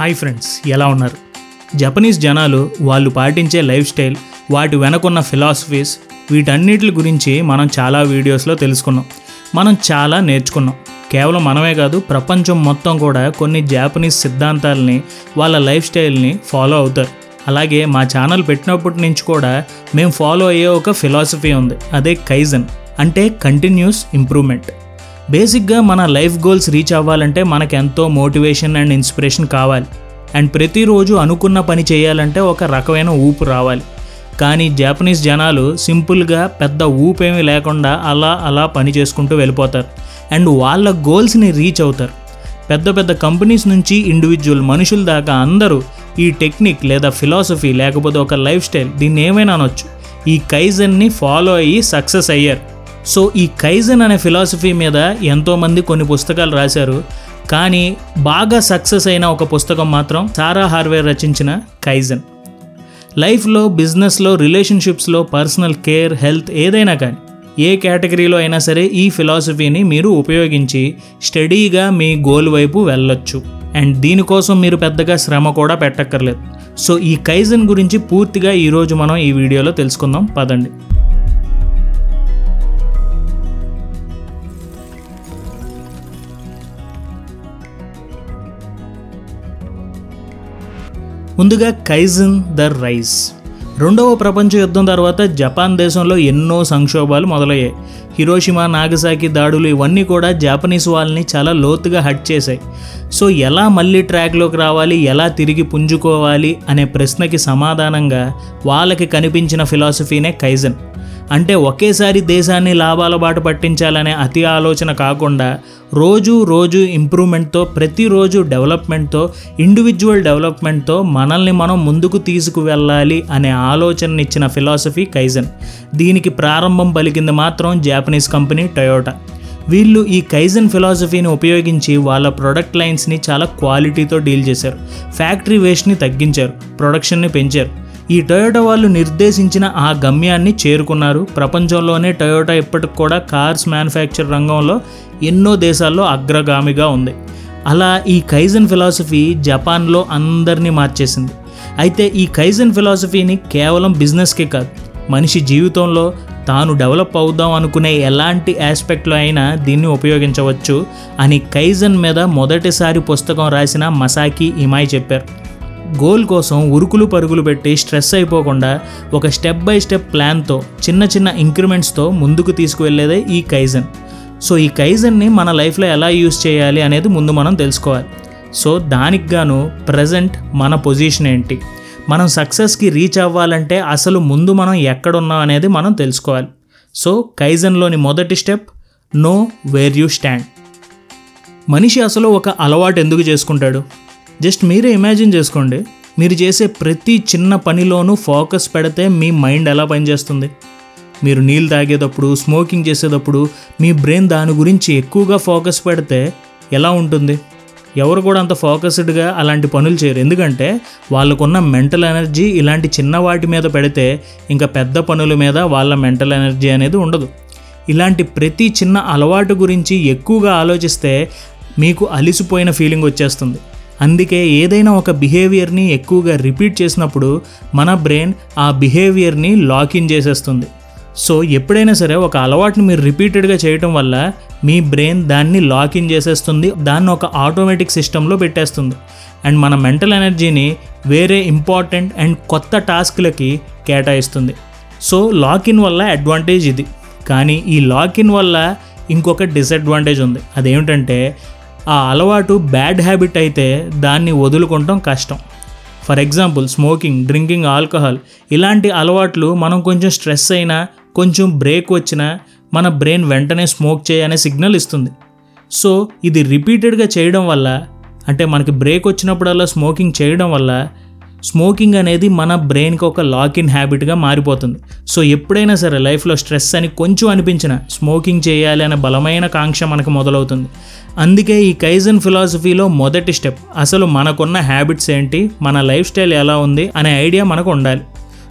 Hi friends ఎలా ఉన్నారు? Japanese జనాలు వాళ్ళు పాటించే లైఫ్ స్టైల్ వాటి వెనకున్న ఫిలాసఫీస్ వీటన్నిటి గురించి మనం చాలా వీడియోస్లో తెలుసుకున్నాం. మనం చాలా నేర్చుకున్నాం. కేవలం మనమే కాదు ప్రపంచం మొత్తం కూడా కొన్ని జాపనీస్ సిద్ధాంతాలని వాళ్ళ లైఫ్ స్టైల్ని ఫాలో అవుతారు. అలాగే మా ఛానల్ పెట్టినప్పటి నుంచి కూడా మేము ఫాలో అయ్యే ఒక ఫిలాసఫీ ఉంది అదే కైజన్. అంటే కంటిన్యూస్ ఇంప్రూవ్మెంట్. బేసిక్గా మన లైఫ్ గోల్స్ రీచ్ అవ్వాలంటే మనకు ఎంతో మోటివేషన్ అండ్ ఇన్స్పిరేషన్ కావాలి. అండ్ ప్రతిరోజు అనుకున్న పని చేయాలంటే ఒక రకమైన ఊపు రావాలి. కానీ జాపనీస్ జనాలు సింపుల్గా పెద్ద ఊపేమీ లేకుండా అలా అలా పని చేసుకుంటూ వెళ్ళిపోతారు. అండ్ వాళ్ళ గోల్స్ని రీచ్ అవుతారు. పెద్ద పెద్ద కంపెనీస్ నుంచి ఇండివిజువల్ మనుషుల దాకా అందరూ ఈ టెక్నిక్ లేదా ఫిలాసఫీ లేకపోతే ఒక లైఫ్ స్టైల్ దీన్ని ఏమైనా అనొచ్చు. ఈ కైజన్ని ఫాలో అయ్యి సక్సెస్ అయ్యారు. సో ఈ కైజన్ అనే ఫిలాసఫీ మీద ఎంతోమంది కొన్ని పుస్తకాలు రాశారు. కానీ బాగా సక్సెస్ అయిన ఒక పుస్తకం మాత్రం సారా హార్వేర్ రచించిన కైజన్. లైఫ్లో బిజినెస్లో రిలేషన్షిప్స్లో పర్సనల్ కేర్ హెల్త్ ఏదైనా కానీ ఏ కేటగిరీలో అయినా సరే ఈ ఫిలాసఫీని మీరు ఉపయోగించి స్టడీగా మీ గోల్ వైపు వెళ్ళొచ్చు. అండ్ దీనికోసం మీరు పెద్దగా శ్రమ కూడా పెట్టక్కర్లేదు. సో ఈ కైజన్ గురించి పూర్తిగా ఈరోజు మనం ఈ వీడియోలో తెలుసుకుందాం. పదండి. ముందుగా కైజన్ ద రైస్. రెండవ ప్రపంచ యుద్ధం తర్వాత జపాన్ దేశంలో ఎన్నో సంక్షోభాలు మొదలయ్యాయి. హిరోషిమా నాగసాకి దాడులు ఇవన్నీ కూడా జాపనీస్ వాళ్ళని చాలా లోతుగా హట్ చేశాయి. సో ఎలా మళ్ళీ ట్రాక్లోకి రావాలి ఎలా తిరిగి పుంజుకోవాలి అనే ప్రశ్నకి సమాధానంగా వాళ్ళకి కనిపించిన ఫిలాసఫీనే కైజన్. అంటే ఒకేసారి దేశాన్ని లాభాల బాట పట్టించాలనే అతి ఆలోచన కాకుండా రోజు రోజు ఇంప్రూవ్మెంట్తో ప్రతిరోజు డెవలప్మెంట్తో ఇండివిజువల్ డెవలప్మెంట్తో మనల్ని మనం ముందుకు తీసుకువెళ్ళాలి అనే ఆలోచననిచ్చిన ఫిలాసఫీ కైజన్. దీనికి ప్రారంభం పలికింది మాత్రం జాపనీస్ కంపెనీ టయోటా. వీళ్ళు ఈ కైజన్ ఫిలాసఫీని ఉపయోగించి వాళ్ళ ప్రొడక్ట్ లైన్స్ని చాలా క్వాలిటీతో డీల్ చేశారు. ఫ్యాక్టరీ వేస్ట్ని తగ్గించారు ప్రొడక్షన్ని పెంచారు. ఈ టొయోటా వాళ్ళు నిర్దేశించిన ఆ గమ్యాన్ని చేరుకున్నారు. ప్రపంచంలోనే టొయోటా ఇప్పటికి కూడా కార్స్ మ్యానుఫ్యాక్చర్ రంగంలో ఎన్నో దేశాల్లో అగ్రగామిగా ఉంది. అలా ఈ కైజన్ ఫిలాసఫీ జపాన్లో అందరినీ మార్చేసింది. అయితే ఈ కైజన్ ఫిలాసఫీని కేవలం బిజినెస్కే కాదు మనిషి జీవితంలో తాను డెవలప్ అవుదాం అనుకునే ఎలాంటి ఆస్పెక్ట్లో అయినా దీన్ని ఉపయోగించవచ్చు అని కైజన్ మీద మొదటిసారి పుస్తకం రాసిన మసాకి ఇమాయ్ చెప్పారు. గోల్ కోసం ఉరుకులు పరుగులు పెట్టి స్ట్రెస్ అయిపోకుండా ఒక స్టెప్ బై స్టెప్ ప్లాన్తో చిన్న చిన్న ఇంక్రిమెంట్స్తో ముందుకు తీసుకువెళ్ళేదే ఈ కైజన్. సో ఈ కైజన్ని మన లైఫ్లో ఎలా యూస్ చేయాలి అనేది ముందు మనం తెలుసుకోవాలి. సో దానికి గాను ప్రజెంట్ మన పొజిషన్ ఏంటి? మనం సక్సెస్కి రీచ్ అవ్వాలంటే అసలు ముందు మనం ఎక్కడున్నాం అనేది మనం తెలుసుకోవాలి. సో కైజన్లోని మొదటి step know where you stand. మనిషి అసలు ఒక అలవాటు ఎందుకు చేసుకుంటాడు? జస్ట్ మీరే ఇమాజిన్ చేసుకోండి. మీరు చేసే ప్రతి చిన్న పనిలోనూ ఫోకస్ పెడితే మీ మైండ్ ఎలా పనిచేస్తుంది? మీరు నీళ్ళు తాగేటప్పుడు స్మోకింగ్ చేసేటప్పుడు మీ బ్రెయిన్ దాని గురించి ఎక్కువగా ఫోకస్ పెడితే ఎలా ఉంటుంది? ఎవరు కూడా అంత ఫోకస్డ్గా అలాంటి పనులు చేయరు. ఎందుకంటే వాళ్ళకున్న మెంటల్ ఎనర్జీ ఇలాంటి చిన్న వాటి మీద పెడితే ఇంకా పెద్ద పనుల మీద వాళ్ళ మెంటల్ ఎనర్జీ అనేది ఉండదు. ఇలాంటి ప్రతి చిన్న అలవాటు గురించి ఎక్కువగా ఆలోచిస్తే మీకు అలిసిపోయిన ఫీలింగ్ వచ్చేస్తుంది. అందుకే ఏదైనా ఒక బిహేవియర్ని ఎక్కువగా రిపీట్ చేసినప్పుడు మన బ్రెయిన్ ఆ బిహేవియర్ని లాకిన్ చేసేస్తుంది. సో ఎప్పుడైనా సరే ఒక అలవాటుని మీరు రిపీటెడ్గా చేయటం వల్ల మీ బ్రెయిన్ దాన్ని లాకిన్ చేసేస్తుంది దాన్ని ఒక ఆటోమేటిక్ సిస్టంలో పెట్టేస్తుంది. అండ్ మన మెంటల్ ఎనర్జీని వేరే ఇంపార్టెంట్ అండ్ కొత్త టాస్క్లకి కేటాయిస్తుంది. సో లాకిన్ వల్ల అడ్వాంటేజ్ ఇది. కానీ ఈ లాకిన్ వల్ల ఇంకొక డిసడ్వాంటేజ్ ఉంది. అదేమిటంటే ఆ అలవాటు బ్యాడ్ హ్యాబిట్ అయితే దాన్ని వదులుకోవటం కష్టం. For example smoking drinking alcohol ఇలాంటి అలవాట్లు మనం కొంచెం స్ట్రెస్ అయినా కొంచెం బ్రేక్ వచ్చినా మన బ్రెయిన్ వెంటనే స్మోక్ చేయనే సిగ్నల్ ఇస్తుంది. సో ఇది రిపీటెడ్గా చేయడం వల్ల అంటే మనకి బ్రేక్ వచ్చినప్పుడల్లా స్మోకింగ్ చేయడం వల్ల స్మోకింగ్ అనేది మన బ్రెయిన్కి ఒక లాకిన్ హ్యాబిట్గా మారిపోతుంది. సో ఎప్పుడైనా సరే లైఫ్లో స్ట్రెస్ అని కొంచెం అనిపించిన స్మోకింగ్ చేయాలి అనే బలమైన కాంక్ష మనకు మొదలవుతుంది. అందుకే ఈ కైజన్ ఫిలాసఫీలో మొదటి స్టెప్. అసలు మనకున్న హ్యాబిట్స్ ఏంటి? మన లైఫ్ స్టైల్ ఎలా ఉంది? అనే ఐడియా మనకు ఉండాలి.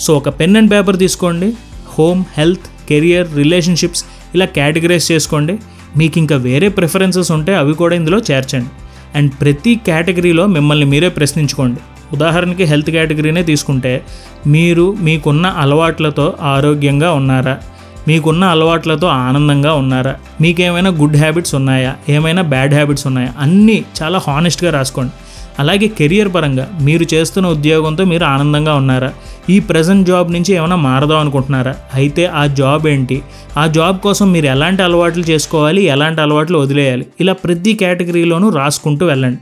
సో ఒక పెన్ అండ్ పేపర్ తీసుకోండి. హోమ్ హెల్త్ కెరియర్ రిలేషన్షిప్స్ ఇలా కేటగరైజ్ చేసుకోండి. మీకు ఇంకా వేరే ప్రిఫరెన్సెస్ ఉంటే అవి కూడా ఇందులో చేర్చండి. అండ్ ప్రతి కేటగిరీలో మిమ్మల్ని మీరే ప్రశ్నించుకోండి. ఉదాహరణకి హెల్త్ కేటగిరీనే తీసుకుంటే మీరు మీకున్న అలవాట్లతో ఆరోగ్యంగా ఉన్నారా? మీకున్న అలవాట్లతో ఆనందంగా ఉన్నారా? మీకేమైనా గుడ్ హ్యాబిట్స్ ఉన్నాయా? ఏమైనా బ్యాడ్ హ్యాబిట్స్ ఉన్నాయా? అన్నీ చాలా హానెస్ట్గా రాసుకోండి. అలాగే కెరియర్ పరంగా మీరు చేస్తున్న ఉద్యోగంతో మీరు ఆనందంగా ఉన్నారా? ఈ ప్రజెంట్ జాబ్ నుంచి ఏమైనా మారదాం అనుకుంటున్నారా? అయితే ఆ జాబ్ ఏంటి? ఆ జాబ్ కోసం మీరు ఎలాంటి అలవాట్లు చేసుకోవాలి? ఎలాంటి అలవాట్లు వదిలేయాలి? ఇలా ప్రతి కేటగిరీలోనూ రాసుకుంటూ వెళ్ళండి.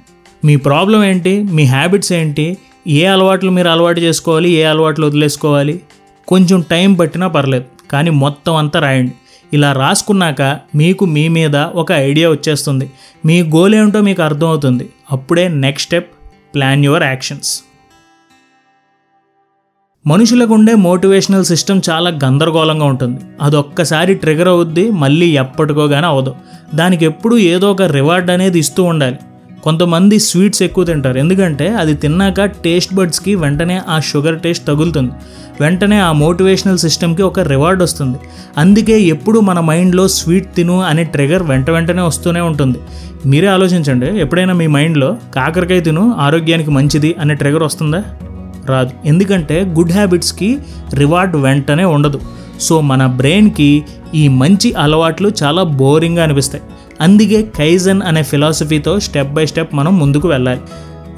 మీ ప్రాబ్లం ఏంటి? మీ హ్యాబిట్స్ ఏంటి? ఏ అలవాట్లు మీరు అలవాటు చేసుకోవాలి? ఏ అలవాట్లు వదిలేసుకోవాలి? కొంచెం టైం పట్టినా పర్లేదు. కానీ మొత్తం అంతా రాయండి. ఇలా రాసుకున్నాక మీకు మీ మీద ఒక ఐడియా వచ్చేస్తుంది. మీ గోల్ ఏమిటో మీకు అర్థమవుతుంది. అప్పుడే next step plan your actions మనుషులకు ఉండే మోటివేషనల్ సిస్టమ్ చాలా గందరగోళంగా ఉంటుంది. అదొక్కసారి ట్రిగర్ అవుద్ది మళ్ళీ ఎప్పటికో కానీ అవదు. దానికి ఎప్పుడూ ఏదో ఒక రివార్డ్ అనేది ఇస్తూ ఉండాలి. కొంతమంది స్వీట్స్ ఎక్కువ తింటారు. ఎందుకంటే అది తిన్నాక టేస్ట్ బడ్స్కి వెంటనే ఆ షుగర్ టేస్ట్ తగులుతుంది. వెంటనే ఆ మోటివేషనల్ సిస్టమ్కి ఒక రివార్డ్ వస్తుంది. అందుకే ఎప్పుడు మన మైండ్లో స్వీట్ తిను అనే ట్రిగర్ వెంట వెంటనే వస్తూనే ఉంటుంది. మీరే ఆలోచించండి ఎప్పుడైనా మీ మైండ్లో కాకరకాయ తిను ఆరోగ్యానికి మంచిది అనే ట్రిగర్ వస్తుందా? రాదు. ఎందుకంటే గుడ్ హ్యాబిట్స్కి రివార్డ్ వెంటనే ఉండదు. సో మన బ్రెయిన్కి ఈ మంచి అలవాట్లు చాలా బోరింగ్గా అనిపిస్తాయి. అందుకే కైజన్ అనే ఫిలాసఫీతో స్టెప్ బై స్టెప్ మనం ముందుకు వెళ్ళాలి.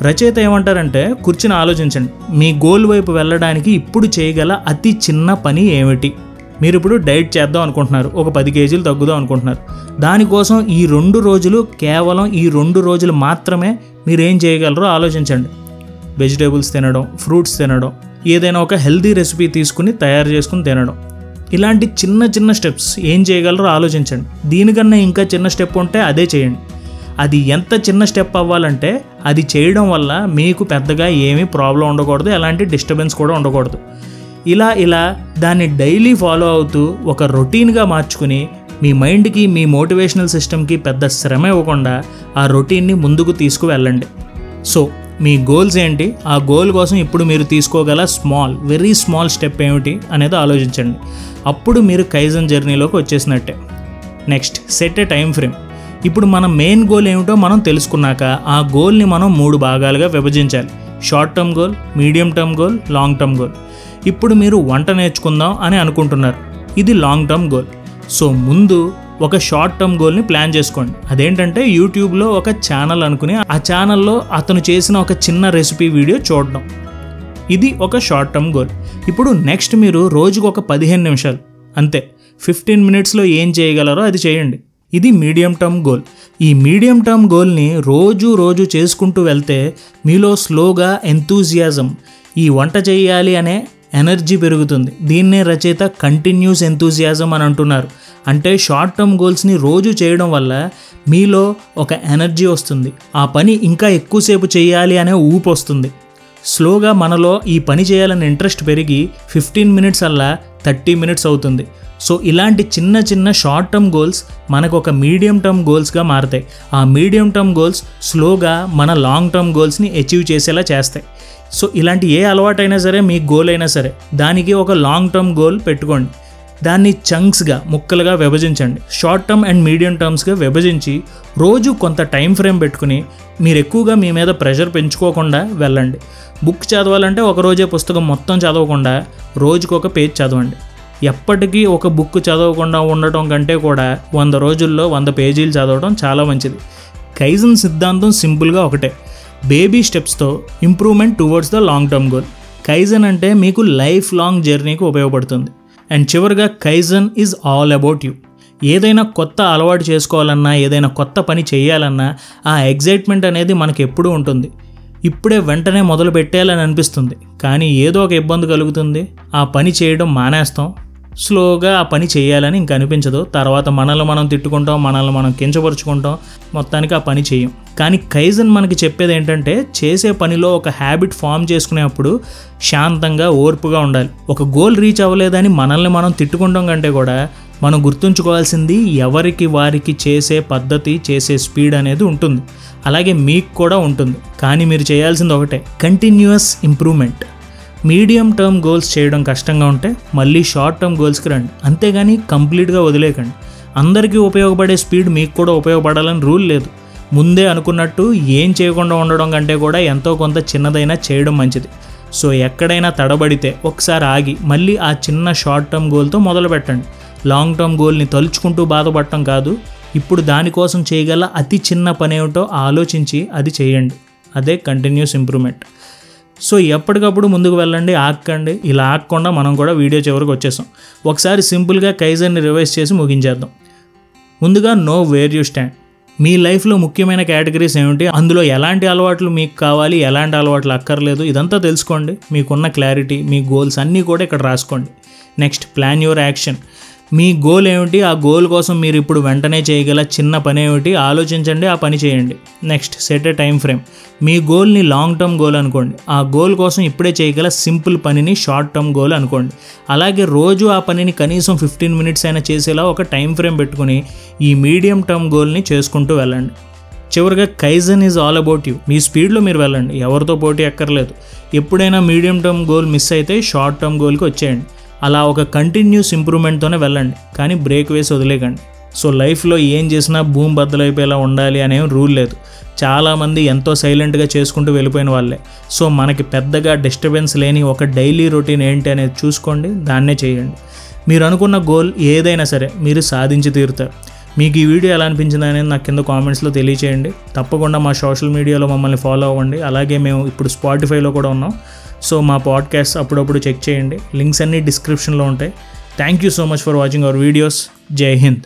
రచయిత ఏమంటారంటే కూర్చుని ఆలోచించండి. మీ గోల్ వైపు వెళ్ళడానికి ఇప్పుడు చేయగల అతి చిన్న పని ఏమిటి? మీరు ఇప్పుడు డైట్ చేద్దాం అనుకుంటున్నారు. ఒక పది కేజీలు తగ్గుదాం అనుకుంటున్నారు. దానికోసం ఈ రెండు రోజులు కేవలం ఈ రెండు రోజులు మాత్రమే మీరు ఏం చేయగలరో ఆలోచించండి. వెజిటేబుల్స్ తినడం ఫ్రూట్స్ తినడం ఏదైనా ఒక హెల్దీ రెసిపీ తీసుకుని తయారు చేసుకుని తినడం. ఇలాంటి చిన్న చిన్న స్టెప్స్ ఏం చేయగలరో ఆలోచించండి. దీనికన్నా ఇంకా చిన్న స్టెప్ ఉంటే అదే చేయండి. అది ఎంత చిన్న స్టెప్ అవ్వాలంటే అది చేయడం వల్ల మీకు పెద్దగా ఏమీ ప్రాబ్లం ఉండకూడదు ఎలాంటి డిస్టర్బెన్స్ కూడా ఉండకూడదు. ఇలా ఇలా దాన్ని డైలీ ఫాలో అవుతూ ఒక రొటీన్గా మార్చుకుని మీ మైండ్కి మీ మోటివేషనల్ సిస్టమ్కి పెద్ద శ్రమ ఇవ్వకుండా ఆ రొటీన్ని ముందుకు తీసుకువెళ్ళండి. సో మీ గోల్స్ ఏంటి? ఆ గోల్ కోసం ఇప్పుడు మీరు తీసుకోగల స్మాల్ వెరీ స్మాల్ స్టెప్ ఏమిటి అనేది ఆలోచించండి. అప్పుడు మీరు కైజన్ జర్నీలోకి వచ్చేసినట్టే. Next set a time frame ఇప్పుడు మన మెయిన్ గోల్ ఏమిటో మనం తెలుసుకున్నాక ఆ గోల్ని మనం మూడు భాగాలుగా విభజించాలి. Short term goal medium term goal long term goal ఇప్పుడు మీరు వంట నేర్చుకుందాం అని అనుకుంటున్నారు. ఇది లాంగ్ టర్మ్ గోల్ సో ముందు ఒక షార్ట్ టర్మ్ గోల్ని ప్లాన్ చేసుకోండి. అదేంటంటే యూట్యూబ్లో ఒక ఛానల్ అనుకుని ఆ ఛానల్లో అతను చేసిన ఒక చిన్న రెసిపీ వీడియో చూడడం. ఇది ఒక షార్ట్ టర్మ్ గోల్ ఇప్పుడు నెక్స్ట్ మీరు రోజుకు ఒక పదిహేను నిమిషాలు అంతే. ఫిఫ్టీన్ మినిట్స్లో ఏం చేయగలరో అది చేయండి. ఇది మీడియం టర్మ్ గోల్ ఈ మీడియం టర్మ్ గోల్ని రోజు రోజు చేసుకుంటూ వెళ్తే మీలో స్లోగా ఎంతూజియాజం ఈ వంట చేయాలి అనే ఎనర్జీ పెరుగుతుంది. దీన్నే రచయిత కంటిన్యూస్ ఎంతూజియాజం అని అంటున్నారు. అంటే షార్ట్ టర్మ్ గోల్స్ని రోజు చేయడం వల్ల మీలో ఒక ఎనర్జీ వస్తుంది. ఆ పని ఇంకా ఎక్కువసేపు చేయాలి అనే ఊపు వస్తుంది. స్లోగా మనలో ఈ పని చేయాలని ఇంట్రెస్ట్ పెరిగి ఫిఫ్టీన్ మినిట్స్ అల్లా థర్టీ మినిట్స్ అవుతుంది. సో ఇలాంటి చిన్న చిన్న షార్ట్ టర్మ్ గోల్స్ మనకు ఒక మీడియం టర్మ్ గోల్స్గా మారుతాయి. ఆ మీడియం టర్మ్ గోల్స్ స్లోగా మన లాంగ్ టర్మ్ గోల్స్ని అచీవ్ చేసేలా చేస్తాయి. సో ఇలాంటి ఏ అలవాటైనా సరే మీ గోల్ అయినా సరే దానికి ఒక లాంగ్ టర్మ్ గోల్ పెట్టుకోండి. దాన్ని చంక్స్గా ముక్కలుగా విభజించండి. షార్ట్ టర్మ్ అండ్ మీడియం టర్మ్స్గా విభజించి రోజు కొంత టైం ఫ్రేమ్ పెట్టుకుని మీరు ఎక్కువగా మీ మీద ప్రెషర్ పెంచుకోకుండా వెళ్ళండి. బుక్ చదవాలంటే ఒక రోజే పుస్తకం మొత్తం చదవకుండా రోజుకు ఒక పేజ్ చదవండి. ఎప్పటికీ ఒక బుక్ చదవకుండా ఉండటం కంటే కూడా వంద రోజుల్లో వంద పేజీలు చదవడం చాలా మంచిది. కైజన్ సిద్ధాంతం సింపుల్గా ఒకటే. Baby స్టెప్స్తో improvement towards the long term goal. Kaizen అంటే మీకు లైఫ్ లాంగ్ జర్నీకి ఉపయోగపడుతుంది. అండ్ చివరిగా kaizen is all about you. ఏదైనా కొత్త అలవాటు చేసుకోవాలన్నా ఏదైనా కొత్త పని చేయాలన్నా ఆ ఎగ్జైట్మెంట్ అనేది మనకు ఎప్పుడూ ఉంటుంది. ఇప్పుడే వెంటనే మొదలు పెట్టేయాలని అనిపిస్తుంది. కానీ ఏదో ఒక ఇబ్బంది కలుగుతుంది. ఆ పని చేయడం మానేస్తాం. స్లోగా ఆ పని చేయాలని ఇంక అనిపించదు. తర్వాత మనల్ని మనం తిట్టుకుంటాం మనల్ని మనం కించపరుచుకుంటాం మొత్తానికి ఆ పని చేయం. కానీ కైజన్ మనకి చెప్పేది ఏంటంటే చేసే పనిలో ఒక హ్యాబిట్ ఫామ్ చేసుకునేప్పుడు శాంతంగా ఓర్పుగా ఉండాలి. ఒక గోల్ రీచ్ అవ్వలేదని మనల్ని మనం తిట్టుకుంటాం కంటే కూడా మనం గుర్తుంచుకోవాల్సింది ఎవరికి వారికి చేసే పద్ధతి చేసే స్పీడ్ అనేది ఉంటుంది. అలాగే మీకు కూడా ఉంటుంది. కానీ మీరు చేయాల్సింది ఒకటే. Continuous improvement. Medium term goals చేయడం కష్టంగా ఉంటే మళ్ళీ షార్ట్ టర్మ్ గోల్స్కి రండి. అంతేగాని కంప్లీట్గా వదిలేకండి అందరికీ ఉపయోగపడే స్పీడ్ మీకు కూడా ఉపయోగపడాలని రూల్ లేదు. ముందే అనుకున్నట్టు ఏం చేయకుండా ఉండడం కంటే కూడా ఎంతో కొంత చిన్నదైనా చేయడం మంచిది. సో ఎక్కడైనా తడబడితే ఒకసారి ఆగి మళ్ళీ ఆ చిన్న షార్ట్ టర్మ్ గోల్తో మొదలు పెట్టండి లాంగ్ టర్మ్ గోల్ని తలుచుకుంటూ బాధపడటం కాదు. ఇప్పుడు దానికోసం చేయగల అతి చిన్న పని ఏమిటో ఆలోచించి అది చేయండి. అదే కంటిన్యూస్ ఇంప్రూవ్మెంట్. సో ఎప్పటికప్పుడు ముందుకు వెళ్ళండి ఆక్కండి. ఇలా ఆగకుండా మనం కూడా వీడియో చివరికి వచ్చేసాం. ఒకసారి సింపుల్గా కైజర్ని రివైజ్ చేసి ముగించేద్దాం. ముందుగా నో వేర్ యూ స్టాండ్. మీ లైఫ్లో ముఖ్యమైన కేటగిరీస్ ఏమిటి? అందులో ఎలాంటి అలవాట్లు మీకు కావాలి? ఎలాంటి అలవాట్లు అక్కర్లేదు? ఇదంతా తెలుసుకోండి. మీకున్న క్లారిటీ మీ గోల్స్ అన్నీ కూడా ఇక్కడ రాసుకోండి. Next plan your action. Me goal ఏమిటి? ఆ గోల్ కోసం మీరు ఇప్పుడు వెంటనే చేయగల చిన్న పని ఏమిటి? ఆలోచించండి ఆ పని చేయండి. Next set a time frame మీ గోల్ని లాంగ్ టర్మ్ గోల్ అనుకోండి. ఆ గోల్ కోసం ఇప్పుడే చేయగల సింపుల్ పనిని షార్ట్ టర్మ్ గోల్ అనుకోండి. అలాగే రోజు ఆ పనిని కనీసం ఫిఫ్టీన్ మినిట్స్ అయినా చేసేలా ఒక టైం ఫ్రేమ్ పెట్టుకుని ఈ మీడియం టర్మ్ గోల్ని చేసుకుంటూ వెళ్ళండి. చివరిగా kaizen is all about you మీ స్పీడ్లో మీరు వెళ్ళండి. ఎవరితో పోటీ ఎక్కర్లేదు ఎప్పుడైనా మీడియం టర్మ్ గోల్ మిస్ అయితే షార్ట్ టర్మ్ గోల్కి వచ్చేయండి. అలా ఒక కంటిన్యూస్ ఇంప్రూవ్మెంట్తోనే వెళ్ళండి కానీ బ్రేక్ వేసి వదిలేకండి సో లైఫ్లో ఏం చేసినా భూమి బద్దలైపోయేలా ఉండాలి అనే రూల్ లేదు. చాలామంది ఎంతో సైలెంట్గా చేసుకుంటూ వెళ్ళిపోయిన వాళ్ళే. సో మనకి పెద్దగా డిస్టర్బెన్స్ లేని ఒక డైలీ రొటీన్ ఏంటి అనేది చూసుకోండి దాన్నే చేయండి. మీరు అనుకున్న గోల్ ఏదైనా సరే మీరు సాధించి తీరుతారు. మీకు ఈ వీడియో ఎలా అనిపించింది అనేది నాకు కింద కామెంట్స్లో తెలియచేయండి. తప్పకుండా మా సోషల్ మీడియాలో మమ్మల్ని ఫాలో అవ్వండి. అలాగే మేము ఇప్పుడు స్పాటిఫైలో కూడా ఉన్నాం. సో మా పాడ్కాస్ట్ అప్పుడప్పుడు చెక్ చేయండి. లింక్స్ అన్నీ డిస్క్రిప్షన్లో ఉంటాయి. Thank you so much for watching our videos జై హింద్